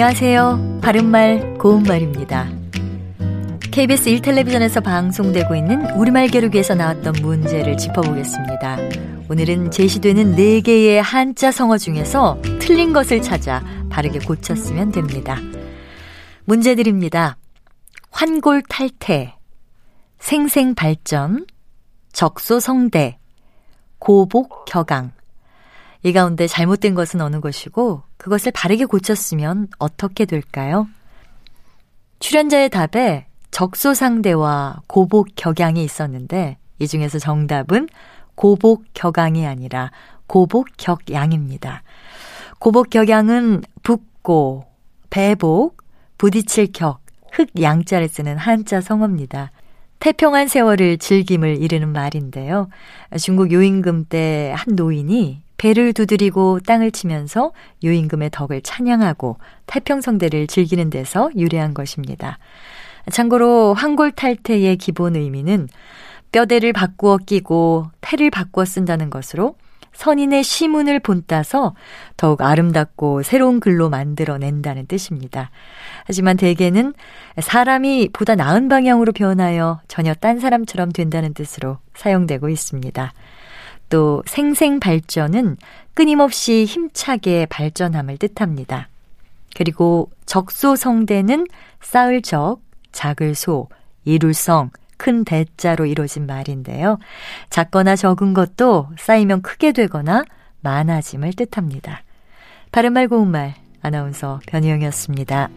안녕하세요. 바른말 고운말입니다. KBS 1텔레비전에서 방송되고 있는 우리말 겨루기에서 나왔던 문제를 짚어보겠습니다. 오늘은 제시되는 4개의 한자 성어 중에서 틀린 것을 찾아 바르게 고쳤으면 됩니다. 문제 드립니다. 환골탈태, 생생발전, 적소성대, 고복격강. 이 가운데 잘못된 것은 어느 것이고 그것을 바르게 고쳤으면 어떻게 될까요? 출연자의 답에 적소상대와 고복격양이 있었는데 이 중에서 정답은 고복격양이 아니라 고복격양입니다. 고복격양은 붓고, 배복, 부딪힐 격, 흑양자를 쓰는 한자 성어입니다. 태평한 세월을 즐김을 이르는 말인데요. 중국 요임금 때 한 노인이 배를 두드리고 땅을 치면서 요임금의 덕을 찬양하고 태평성대를 즐기는 데서 유래한 것입니다. 참고로 황골 탈태의 기본 의미는 뼈대를 바꾸어 끼고 태를 바꾸어 쓴다는 것으로 선인의 시문을 본따서 더욱 아름답고 새로운 글로 만들어낸다는 뜻입니다. 하지만 대개는 사람이 보다 나은 방향으로 변하여 전혀 딴 사람처럼 된다는 뜻으로 사용되고 있습니다. 또 생생 발전은 끊임없이 힘차게 발전함을 뜻합니다. 그리고 적소성대는 쌓을 적, 작을 소, 이룰성, 큰 대자로 이루어진 말인데요. 작거나 적은 것도 쌓이면 크게 되거나 많아짐을 뜻합니다. 바른말 고운말 아나운서 변희영이었습니다.